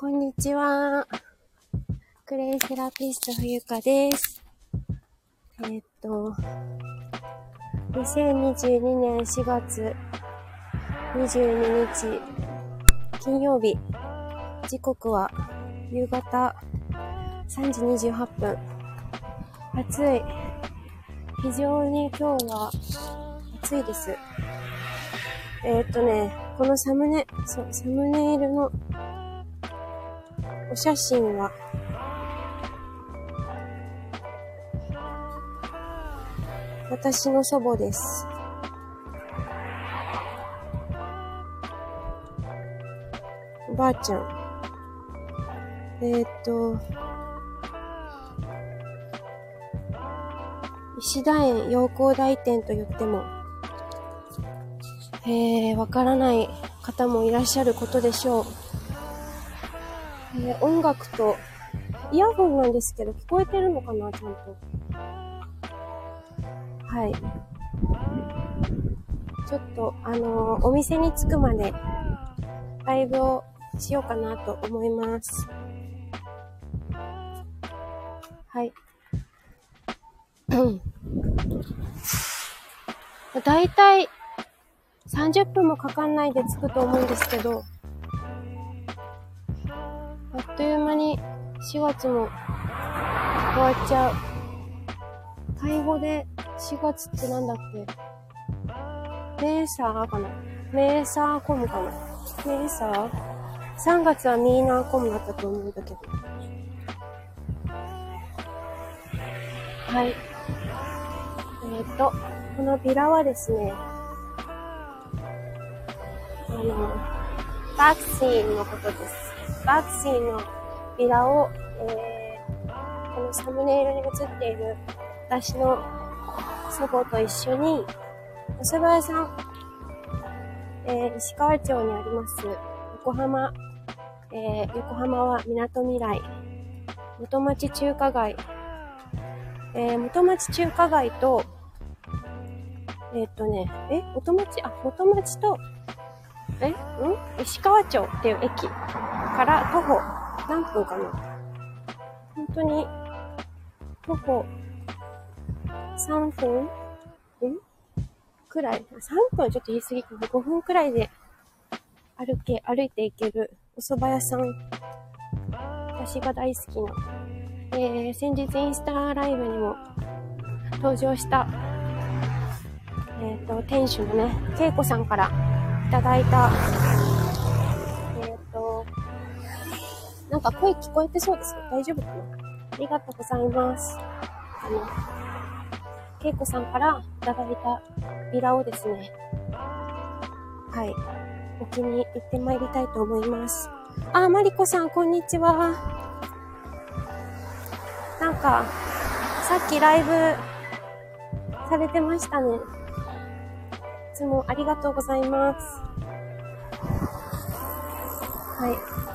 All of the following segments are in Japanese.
こんにちは。クレイセラピスト冬香です。えーっと、2022年4月22日金曜日、時刻は夕方3時28分。暑い。非常に今日は暑いです。えーっとね、このサムネ、そう、サムネイルのお写真は、私の祖母です。おばあちゃん。えー、っと、石田園陽光台店と言っても、えー、わからない方もいらっしゃることでしょう。えー音楽と、イヤホンなんですけど、聞こえてるのかな、ちゃんと。はい。ちょっと、あのーお店に着くまで、ライブをしようかなと思います。はい。だいたい30分もかかんないで着くと思うんですけど、という間に4月も終わっちゃう。タイ語で4月ってなんだっけ？メーサーかな？メーサーコムかな？メーサー ?3 月はミーナーコムだったと思うんだけど。はい。えっ、と、このビラはですね、あの、バクシーンのことです。バクシーのビラを、えー、このサムネイルに映っている私の祖母と一緒に、お蕎麦屋さん、えー、石川町にあります、横浜、えー、横浜は港未来、元町中華街、えー、元町中華街と、えっとね、え元町、あ、元町と、えん？石川町っていう駅。から徒歩何分かな本当に、徒歩3分？ん？くらい ?3 分？はちょっと言い過ぎかな ?5 分くらいで歩け、歩いていけるお蕎麦屋さん。私が大好きな。えー、先日インスタライブにも登場した、えっ、と、店主のね、けいこさんからいただいた、なんか声聞こえてそうですか大丈夫かな？ありがとうございます。あの、けいこさんからいただいたビラをですね、はい、置きに行ってまいりたいと思います。あ、まりこさん、こんにちは。なんか、さっきライブされてましたね。いつもありがとうございます。はい。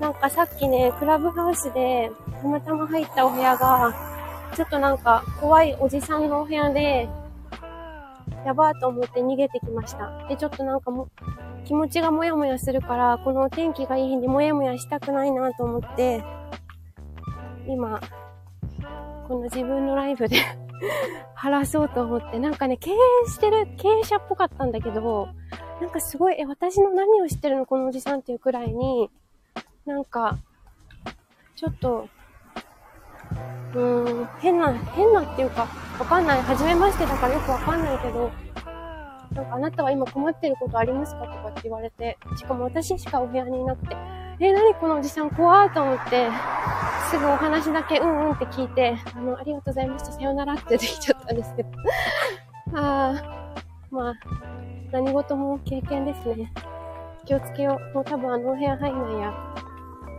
なんかさっきね、クラブハウスでたまたま入ったお部屋が、ちょっとなんか怖いおじさんのお部屋で、やばーと思って逃げてきました。で、ちょっとなんかも、気持ちがもやもやするから、このお天気がいい日にもやもやしたくないなと思って、今、この自分のライブで 話そうと思って、なんかね、経営してる、経営者っぽかったんだけど、なんかすごい、え、私の何を知ってるのこのおじさんっていうくらいに、なんか、ちょっと、うーん、変な、変なっていうか、わかんない。初めましてだからよくわかんないけど、なんかあなたは今困ってることありますかとかって言われて、しかも私しかお部屋にいなくて、え、なにこのおじさん怖ーと思って、すぐお話だけうんうんって聞いて、あの、ありがとうございました、さよならってできちゃったんですけど。ああ、まあ、何事も経験ですね。気をつけよう。もう多分あのお部屋入んないや。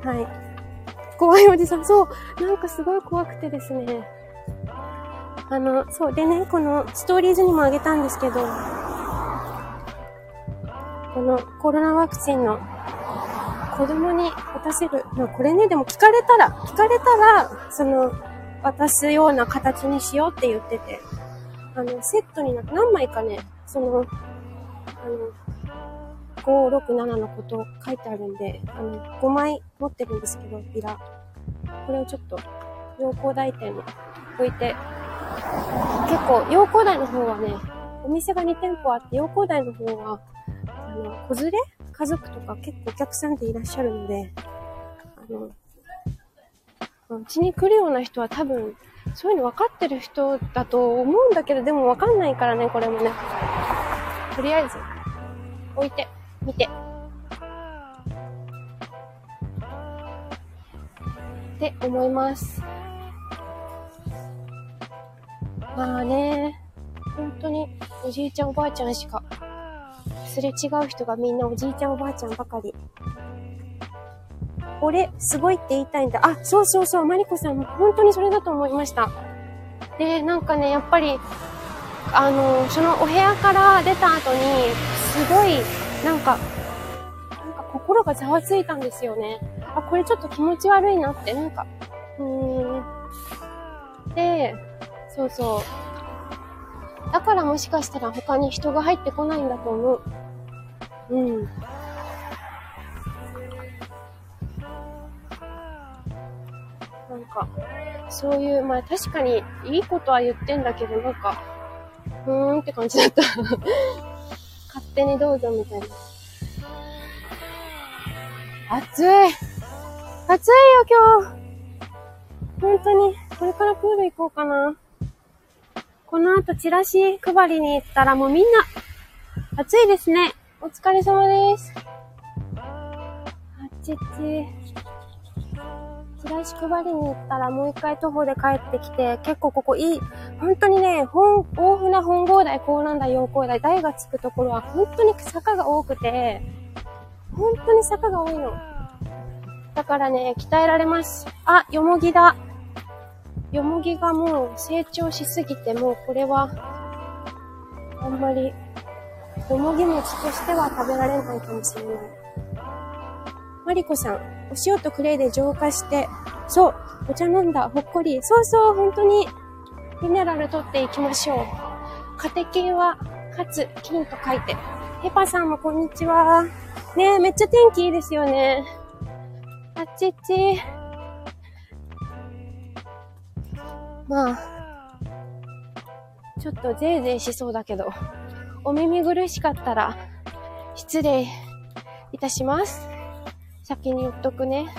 はい。怖いおじさん、そう。なんかすごい怖くてですね。あの、そう。でね、このストーリーズにもあげたんですけど、このコロナワクチンの子供に渡せる。まあ、これね、でも聞かれたら、聞かれたら、その、渡すような形にしようって言ってて、あの、セットになって、何枚かね、その、あの、5、6、7のこと書いてあるんで、あの、5枚持ってるんですけど、ビラ。これをちょっと、陽光台店に置いて、結構、陽光台の方はね、お店が2店舗あって、陽光台の方は、あの、子連れ？家族とか結構お客さんでいらっしゃるので、あの、うちに来るような人は多分、そういうの分かってる人だと思うんだけど、でも分かんないからね、これもね。とりあえず、置いて、見て。って思います。まあね、本当におじいちゃんおばあちゃんしか、すれ違う人がみんなおじいちゃんおばあちゃんばかり。俺、すごいって言いたいんだ。あ、そうそうそう、マリコさん、本当にそれだと思いました。で、なんかね、やっぱり、あの、そのお部屋から出た後に、すごい、なんか、なんか心がざわついたんですよね。あ、これちょっと気持ち悪いなって、なんか、うーん。で、そうそう。だからもしかしたら他に人が入ってこないんだと思う。うん。なんか、そういう、まあ確かにいいことは言ってんだけど、なんか、ふーんって感じだった。勝手にどうぞみたいな。暑い暑いよ今日本当に、これからプール行こうかな。この後チラシ配りに行ったらもうみんな、暑いですね。お疲れ様です。あっちっち。チラシ配りに行ったらもう一回徒歩で帰ってきて、結構ここいい、本当にね、本、大船本郷台、高蘭台、陽光台、台がつくところは本当に坂が多くて、本当に坂が多いの。だからね、鍛えられます。あ、よもぎだ。よもぎがもう成長しすぎて、もうこれは、あんまり、よもぎ餅としては食べられないかもしれない。マリコさん、お塩とクレイで浄化して、そう、お茶飲んだ、ほっこり。そうそう、本当に、ミネラル取っていきましょう。カテキンは、かつ、金と書いて。ヘパさんもこんにちは。ねえ、めっちゃ天気いいですよね。あっちっち。まあ、ちょっとぜいぜいしそうだけど、お耳苦しかったら、失礼いたします。先に言っとくね。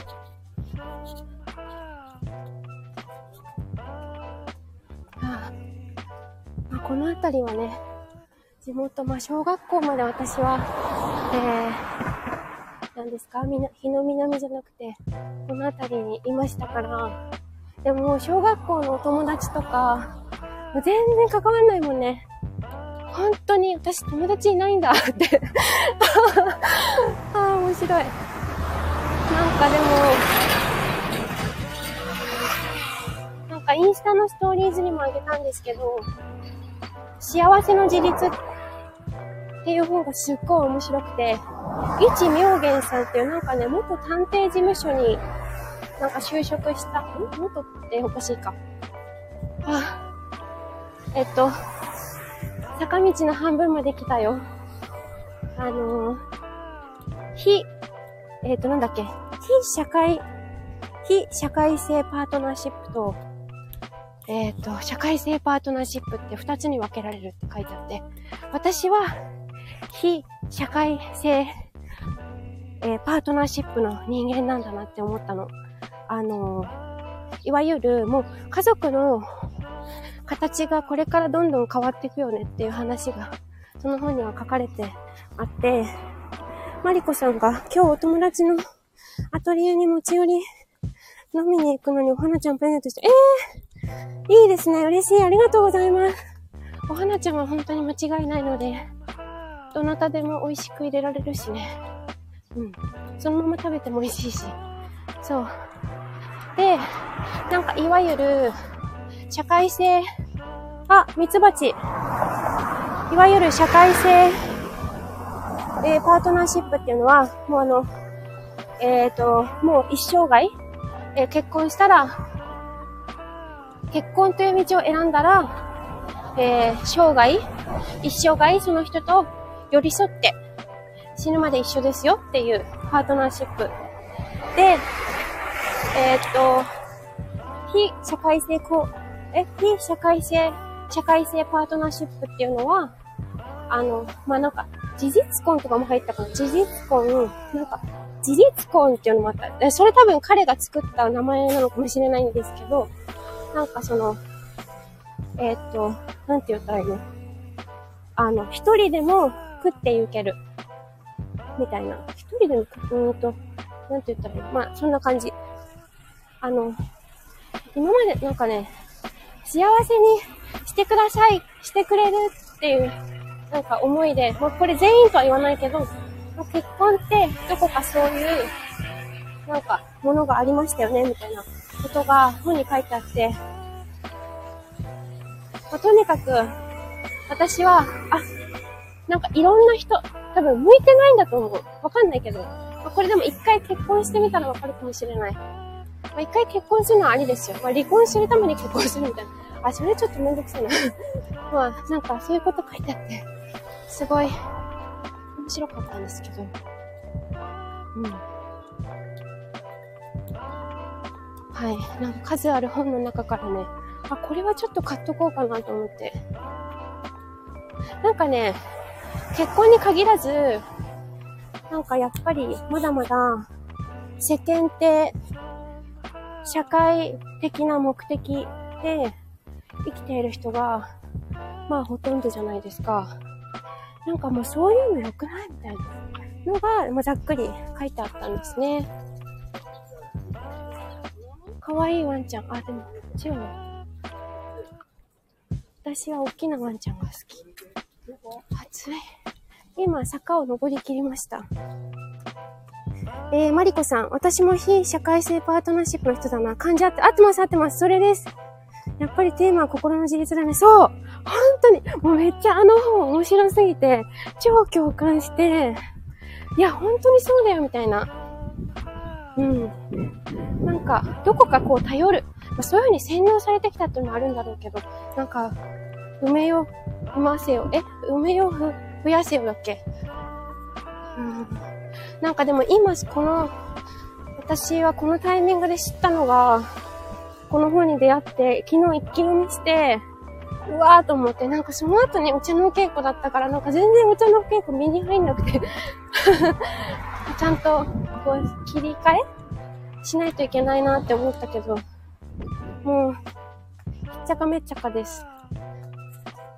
の辺りはね、地元、まあ、小学校まで私は、えー、何ですかみな、日の南じゃなくて、この辺りにいましたから、でも小学校のお友達とか、もう全然関わんないもんね。本当に私友達いないんだって ああ、面白い。なんかでも、なんかインスタのストーリーズにもあげたんですけど、幸せの自立っていう方がすっごい面白くて、一妙玄さんっていうなんかね、元探偵事務所になんか就職した、ん？元っておかしいか。あ、えっと、坂道の半分まで来たよ。あのー、非えっ、と、なんだっけ、非社会、非社会性パートナーシップと、えっ、ー、と、社会性パートナーシップって二つに分けられるって書いてあって、私は、非社会性、えー、パートナーシップの人間なんだなって思ったの。あのいわゆるもう家族の形がこれからどんどん変わっていくよねっていう話が、その本には書かれてあって、マリコさんが今日お友達のアトリエに持ち寄り飲みに行くのにお花ちゃんプレゼントして、えー、いいですね。嬉しい。ありがとうございます。お花ちゃんは本当に間違いないので、どなたでも美味しく入れられるしね。うん。そのまま食べても美味しいし。そう。で、なんかいわゆる、社会性、あ、ミツバチ。いわゆる社会性えー、パートナーシップっていうのは、もうあの、えっ、ー、と、もう一生涯、えー、結婚したら、結婚という道を選んだら、えー、生涯、一生涯その人と寄り添って、死ぬまで一緒ですよっていうパートナーシップ。で、えー、っと、非社会性こう、え、非社会性、社会性パートナーシップっていうのは、あの、まあ、なんか、事実婚とかも入ったかな。事実婚、なんか、事実婚っていうのもあった。それ多分彼が作った名前なのかもしれないんですけど、なんかその、えー、っと、なんて言ったらいいの？あの、一人でも食っていける。みたいな。一人でも、うんと、なんて言ったらいいの？まあ、そんな感じ。あの、今までなんかね、幸せにしてください、してくれるっていう、なんか思いで、まあ、これ全員とは言わないけど、まあ、結婚ってどこかそういう、なんか、ものがありましたよね、みたいなことが本に書いてあって、まあ、とにかく、私は、あ、なんかいろんな人、多分向いてないんだと思う。わかんないけど。まあ、これでも一回結婚してみたらわかるかもしれない。まあ、一回結婚するのはありですよ。まあ、離婚するために結婚するみたいな。あ、それちょっとめんどくさいな。まあ、なんかそういうこと書いてあって、すごい面白かったんですけど。うん。はい。なんか数ある本の中からね、あ、これはちょっと買っとこうかなと思って。なんかね、結婚に限らず、なんかやっぱりまだまだ世間って社会的な目的で生きている人がまあほとんどじゃないですか。なんかもうそういうの良くないみたいなのが、まあ、ざっくり書いてあったんですね。かわいいワンちゃん。あ、でも、違うな。私は大きなワンちゃんが好き。暑い。今、坂を登り切りました。えー、マリコさん。私も非社会性パートナーシップの人だな。感じ合って、合ってます、合ってます。それです。やっぱりテーマは心の自立だね。そう本当にもうめっちゃあの本面白すぎて、超共感して、いや、本当にそうだよ、みたいな。うん。なんか、どこかこう頼る。まあ、そういう風に洗脳されてきたっていうのもあるんだろうけど、なんか、埋めよ、踏ませよ。え埋めよ、ふ、増やせよだっけ？うん。なんかでも今、この、私はこのタイミングで知ったのが、この本に出会って、昨日一気飲みして、うわーと思って、なんかその後にお茶の稽古だったから、なんか全然お茶の稽古身に入んなくて ちゃんと、こう、切り替えしないといけないなって思ったけど、もう、ひっちゃかめっちゃかです。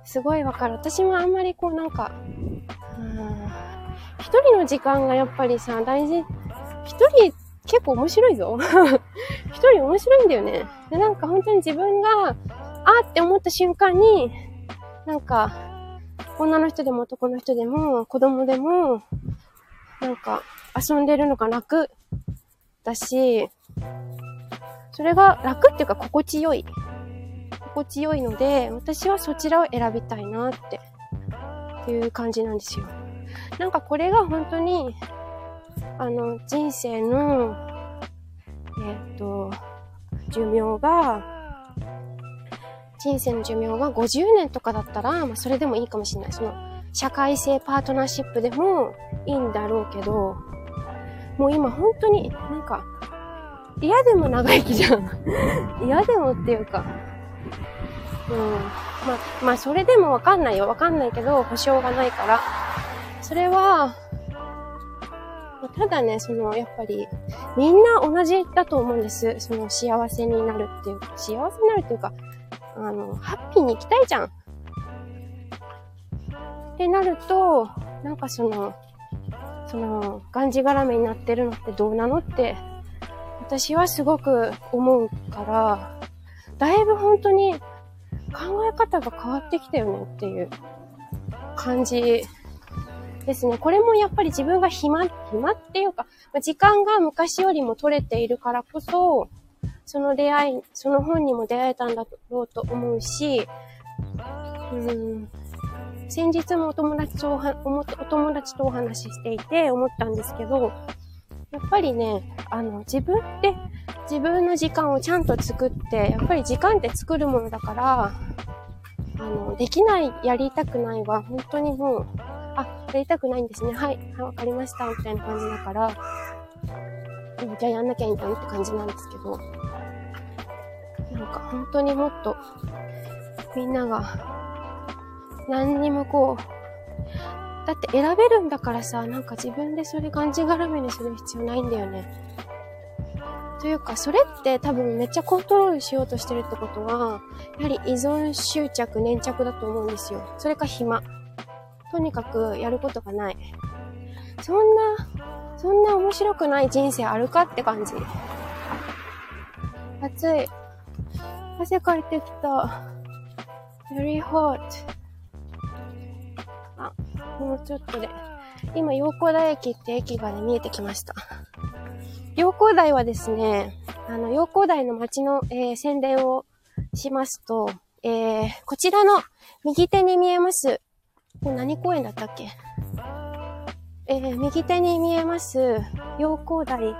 すごいわかる。私もあんまりこうなんか、一人の時間がやっぱりさ、大事。一人結構面白いぞ。一人面白いんだよね。で、なんか本当に自分が、あーって思った瞬間に、なんか、女の人でも男の人でも、子供でも、なんか、遊んでるのが楽だし、それが楽っていうか心地よい。心地よいので、私はそちらを選びたいなっていう感じなんですよ。なんかこれが本当に、あの、人生の、えっ、と、寿命が、人生の寿命が50年とかだったら、まあそれでもいいかもしれない。その、社会性パートナーシップでもいいんだろうけど、もう今本当になんか、嫌でも長生きじゃん。嫌でもっていうか、うん。まあ、まあ、それでもわかんないよ。わかんないけど、保証がないから。それは、ただね、その、やっぱり、みんな同じだと思うんです。その、幸せになるっていうか、幸せになるっていうか、あの、ハッピーに行きたいじゃん。ってなると、なんかその、その、がんじがらめになってるのってどうなのって、私はすごく思うから、だいぶ本当に考え方が変わってきたよねっていう感じですね。これもやっぱり自分が暇、暇っていうか、時間が昔よりも取れているからこそ、その出会い、その本にも出会えたんだろうと思うし、うん、先日もお友達とおお友達とお話ししていて思ったんですけど、やっぱりね、あの、自分って自分の時間をちゃんと作って、やっぱり時間って作るものだから、あの、できない、やりたくないは、本当にもう、あ、やりたくないんですね。はい、はい、かりました、みたいな感じだから、じゃあやんなきゃいいんだって感じなんですけど、なんか本当にもっと、みんなが、何にもこう、だって選べるんだからさ、なんか自分でそれがんじがらめにする必要ないんだよね。というか、それって多分めっちゃコントロールしようとしてるってことは、やはり依存執着、粘着だと思うんですよ。それか暇。とにかくやることがない。そんな、そんな面白くない人生あるかって感じ。暑い。汗かいてきた。very hot. もうちょっとで。今、陽光台駅って駅がね、見えてきました。陽光台はですね、あの、陽光台の街の、えー、宣伝をしますと、えー、こちらの右手に見えます、これ何公園だったっけ？えー、右手に見えます、陽光台。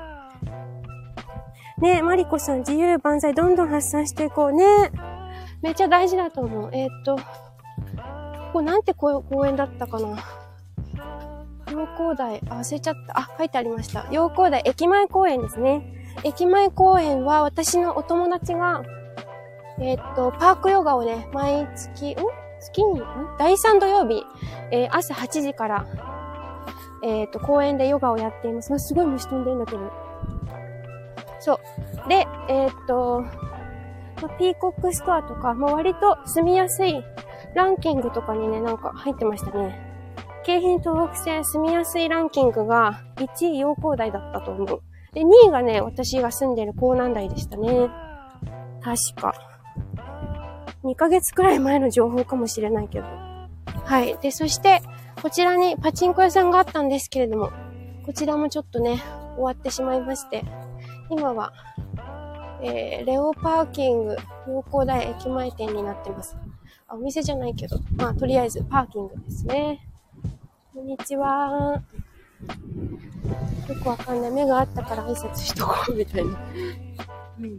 ねマリコさん、自由万歳、どんどん発散していこうね。めっちゃ大事だと思う。えー、っと、ここなんて公園だったかな。陽光台、あ、忘れちゃった。あ、書いてありました。陽光台駅前公園ですね。駅前公園は私のお友達が、えー、っと、パークヨガをね、毎月、ん？月に、ん？第3土曜日、えー、朝8時から、えー、っと、公園でヨガをやっています。すごい虫飛んでるんだけど。そう。で、えっと、まピーコックストアとか、まあ、割と住みやすいランキングとかにね、なんか入ってましたね。京浜東北線住みやすいランキングが1位陽光台だったと思う。で、2位がね、私が住んでる港南台でしたね。確か。2ヶ月くらい前の情報かもしれないけど。はい。で、そして、こちらにパチンコ屋さんがあったんですけれども、こちらもちょっとね、終わってしまいまして、今はえー、レオパーキング、陽光台駅前店になってます。あ、お店じゃないけど、まあ、とりあえずパーキングですね。こんにちは。よくわかんない。目があったから挨拶しとこう、みたいな。うん。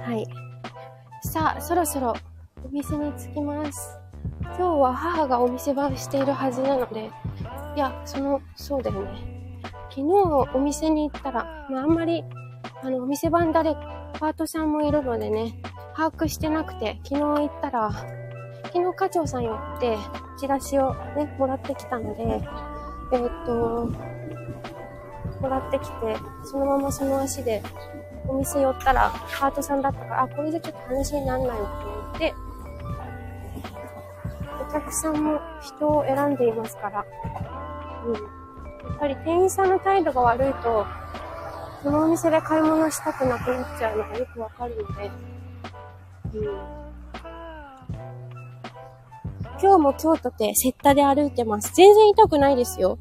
はい。さあ、そろそろお店に着きます。今日は母がお店番しているはずなので、いや、その、そうだよね。昨日お店に行ったら、まあ、あんまりあの、お店番誰、パートさんもいるのでね、把握してなくて、昨日行ったら、昨日課長さん寄って、チラシをね、もらってきたので、えー、っと、もらってきて、そのままその足で、お店寄ったら、パートさんだったから、あ、これじゃちょっと話になんないわと思って、お客さんも人を選んでいますから、うん。やっぱり店員さんの態度が悪いと、そのお店で買い物したくなくなっちゃうのがよくわかるので、うん。今日も今日とてセッタで歩いてます。全然痛くないですよ。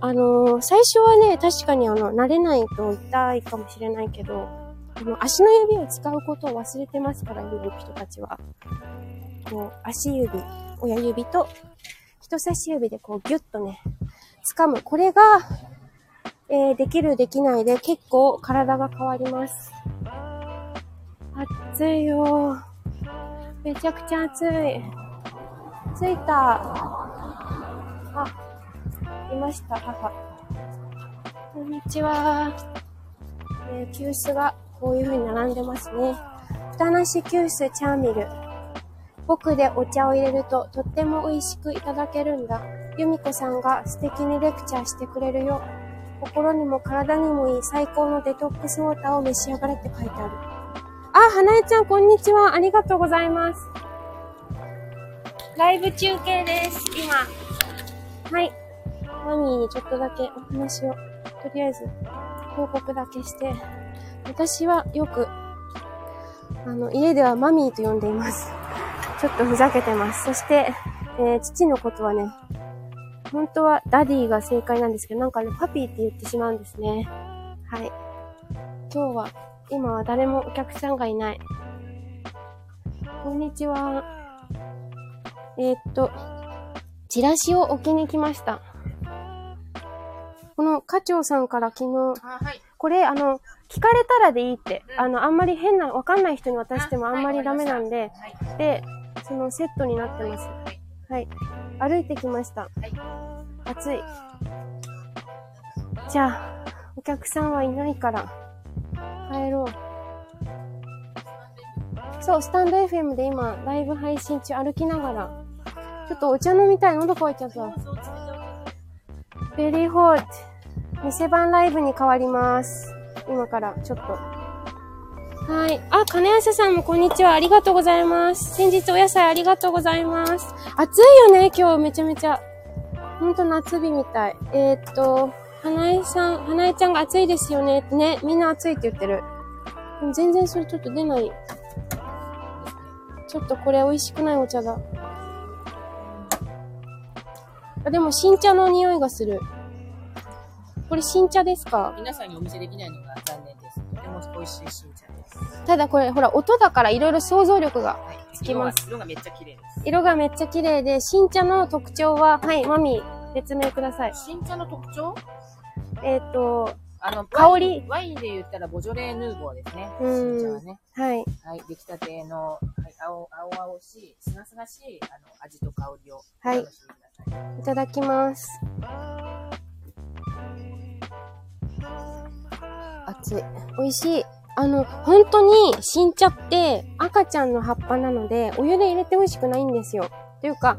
あのー、最初はね、確かにあの、慣れないと痛いかもしれないけど、あの、足の指を使うことを忘れてますから、今の人たちは。こう、足指、親指と人差し指でこうギュッとね、掴む。これが、えー、できるできないで結構体が変わります。暑いよめちゃくちゃ暑い。着いた。あ、いました、母。こんにちは。えー、急須がこういう風に並んでますね。蓋なし急須チャーミル。僕でお茶を入れるととっても美味しくいただけるんだ。由美子さんが素敵にレクチャーしてくれるよ。心にも体にもいい最高のデトックスウォーターを召し上がれって書いてある。あ、花江ちゃん、こんにちは。ありがとうございます。ライブ中継です、今。はい。マミーにちょっとだけお話を、とりあえず、報告だけして、私はよく、あの、家ではマミーと呼んでいます。ちょっとふざけてます。そして、えー、父のことはね、本当はダディが正解なんですけど、なんかね、パピーって言ってしまうんですね。はい。今日は、今は誰もお客さんがいない。こんにちは。えー、っと、チラシを置きに来ました。この課長さんから昨日、はい、これ、あの、聞かれたらでいいって、うん、あの、あんまり変な、わかんない人に渡してもあんまりダメなんで、はい、で、そのセットになってます。はい。歩いてきました。暑い。じゃあ、お客さんはいないから、帰ろう。そう、スタンド FM で今、ライブ配信中歩きながら、ちょっとお茶飲みたい。喉乾いちゃった。ベリーホート。店番ライブに変わります。今から、ちょっと。はい。あ、金安さんもこんにちは。ありがとうございます。先日お野菜ありがとうございます。暑いよね、今日めちゃめちゃ。ほんと夏日みたい。えー、っと、花江さん、花江ちゃんが暑いですよね。ね、みんな暑いって言ってる。全然それちょっと出ない。ちょっとこれ美味しくないお茶だ。あ、でも新茶の匂いがする。これ新茶ですか？皆さんにお見せできないのが残念です。とても美味しい新茶です。ただこれ、ほら、音だからいろいろ想像力が。はい。つきます色がめっちゃ綺麗です。色がめっちゃ綺麗で、新茶の特徴は、はい、マミー、説明ください。新茶の特徴？えっ、と、あの、香り？ワインで言ったらボジョレーヌーボーですね。うん新茶はね。はい。はい。出来たての、はい、青、青々しい、すがすがしい、あの、味と香りを。はい。いただきます。熱い。美味しい。あの、本当に新茶って赤ちゃんの葉っぱなので、お湯で入れてほしくないんですよ。というか、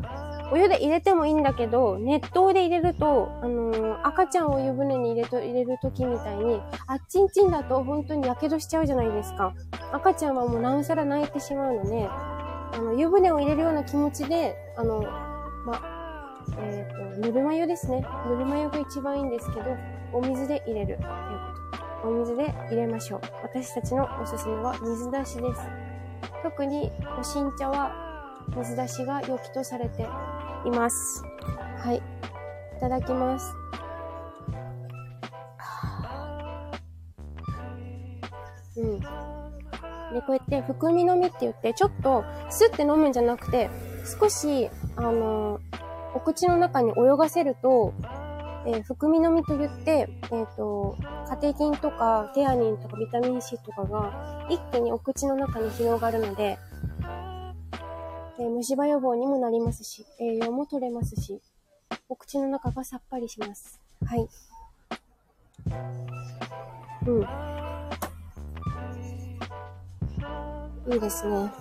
お湯で入れてもいいんだけど、熱湯で入れると、あのー赤ちゃんを湯船に入れと入れる時みたいに、あっちんちんだと本当に火傷しちゃうじゃないですか。赤ちゃんはもうなおさら泣いてしまうので、あの、湯船を入れるような気持ちで、あの、ま、えっ、と、ぬるま湯ですね。ぬるま湯が一番いいんですけど、お水で入れる。ということ。お水で入れましょう。私たちのおすすめは水出しです。特に、お新茶は水出しが良きとされています。はい。いただきます。うん。で、こうやって含み飲みって言って、ちょっとスッて飲むんじゃなくて、少し、あのお口の中に泳がせると、えー含み飲みと言って、えっ、と、カテキンとかテアニンとかビタミン C とかが一気にお口の中に広がるので、えー虫歯予防にもなりますし、栄養も取れますし、お口の中がさっぱりします。はい。うん。いいですね。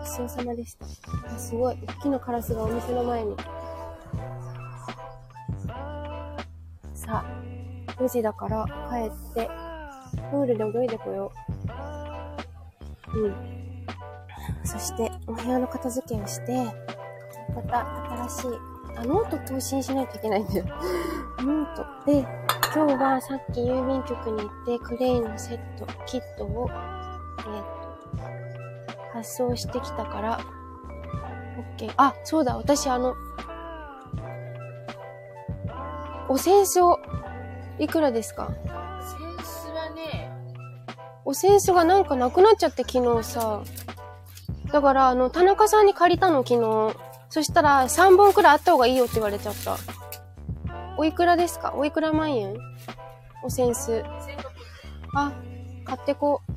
ごちそうさまでした。すごい。大きなカラスがお店の前に。さあ、4時だから帰って、プールで泳いでこよう。うん。そして、お部屋の片付けをして、また新しい、あ、ノート更新しないといけないんだよ。ノート。で、今日はさっき郵便局に行って、クレイのセット、キットを、えーっと、発送してきたから、OK。あ、そうだ、私あの、お扇子を、いくらですか？センスはね、お扇子がなんかなくなっちゃって昨日さ。だからあの、田中さんに借りたの昨日。そしたら3本くらいあった方がいいよって言われちゃった。おいくらですか？おいくら万円？お扇子。あ、買ってこう。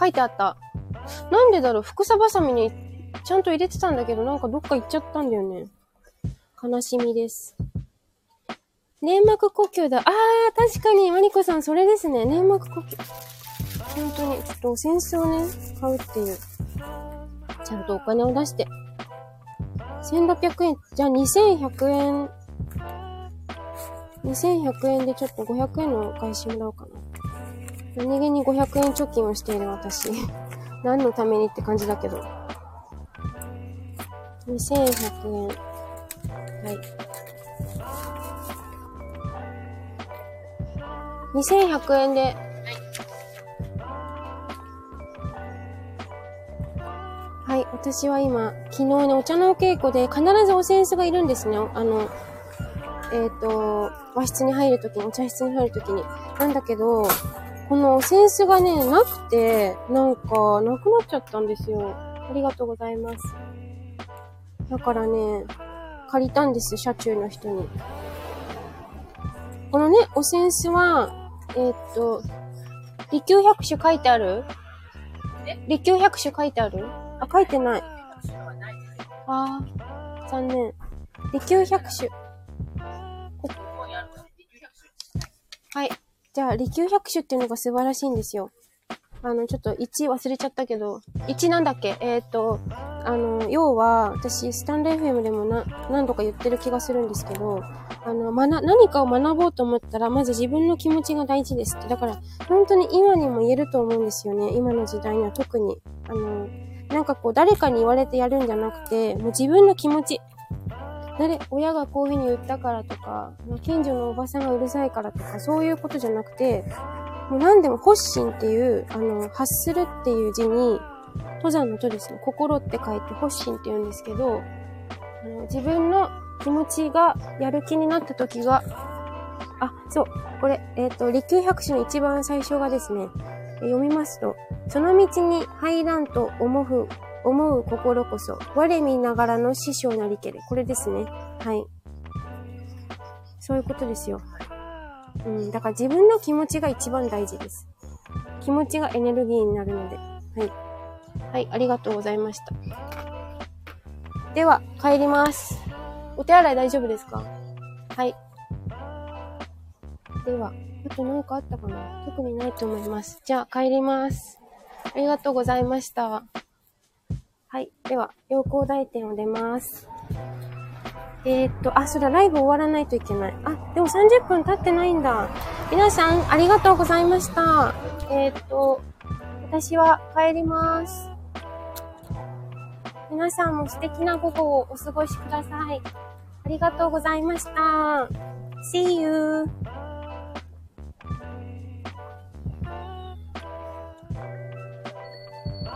書いてあった。なんでだろう？福さばさみにちゃんと入れてたんだけど、なんかどっか行っちゃったんだよね。悲しみです。粘膜呼吸だ。あー、確かに、マリコさん、それですね。粘膜呼吸。本当に、ちょっとお扇子をね、買うっていう。ちゃんとお金を出して。1600円、じゃあ2100円。2100円でちょっと500円のお返しもらおうかな。何気に500円貯金をしている私。何のためにって感じだけど。2100円。はい。2100円で。はい。私は今、昨日ね、お茶のお稽古で必ずお扇子がいるんですね。あの、えっ、と、和室に入るときに、お茶室に入るときに。なんだけど、このお扇子がね、なくて、なんか、なくなっちゃったんですよ。ありがとうございます。だからね、借りたんです、車中の人に。このね、お扇子は、えーっと、利休百種書いてある？え？利休百種書いてある？あ、書いてない。あー、残念。利休百種。はい。じゃあ、利休百種っていうのが素晴らしいんですよ。あの、ちょっと1忘れちゃったけど、1なんだっけ？えっ、と、あの、要は、私、スタンド FM でもな、何度か言ってる気がするんですけど、あの、まな、何かを学ぼうと思ったら、まず自分の気持ちが大事ですって。だから、本当に今にも言えると思うんですよね。今の時代には特に。あの、なんかこう、誰かに言われてやるんじゃなくて、もう自分の気持ち。誰、親がこういう風に言ったからとか、まあ近所のおばさんがうるさいからとか、そういうことじゃなくて、もう何でも、発心っていう、あの、発するっていう字に、登山のとですね、心って書いて発心って言うんですけど、あの自分の気持ちがやる気になった時が、あ、そう、これ、えっ、と、利休百種の一番最初がですね、読みますと、その道に入らんと思う、思う心こそ、我見ながらの師匠なりけれ。これですね。はい。そういうことですよ。うん、だから自分の気持ちが一番大事です。気持ちがエネルギーになるので。はい。はい、ありがとうございました。では、帰ります。お手洗い大丈夫ですか？はい。では、あと何かあったかな？特にないと思います。じゃあ、帰ります。ありがとうございました。はい。では、陽光台店を出ます。えー、っと、あ、そうだ、ライブ終わらないといけない。あ、でも30分経ってないんだ。皆さん、ありがとうございました。えー、っと、私は帰ります。皆さんも素敵な午後をお過ごしください。ありがとうございました。See you!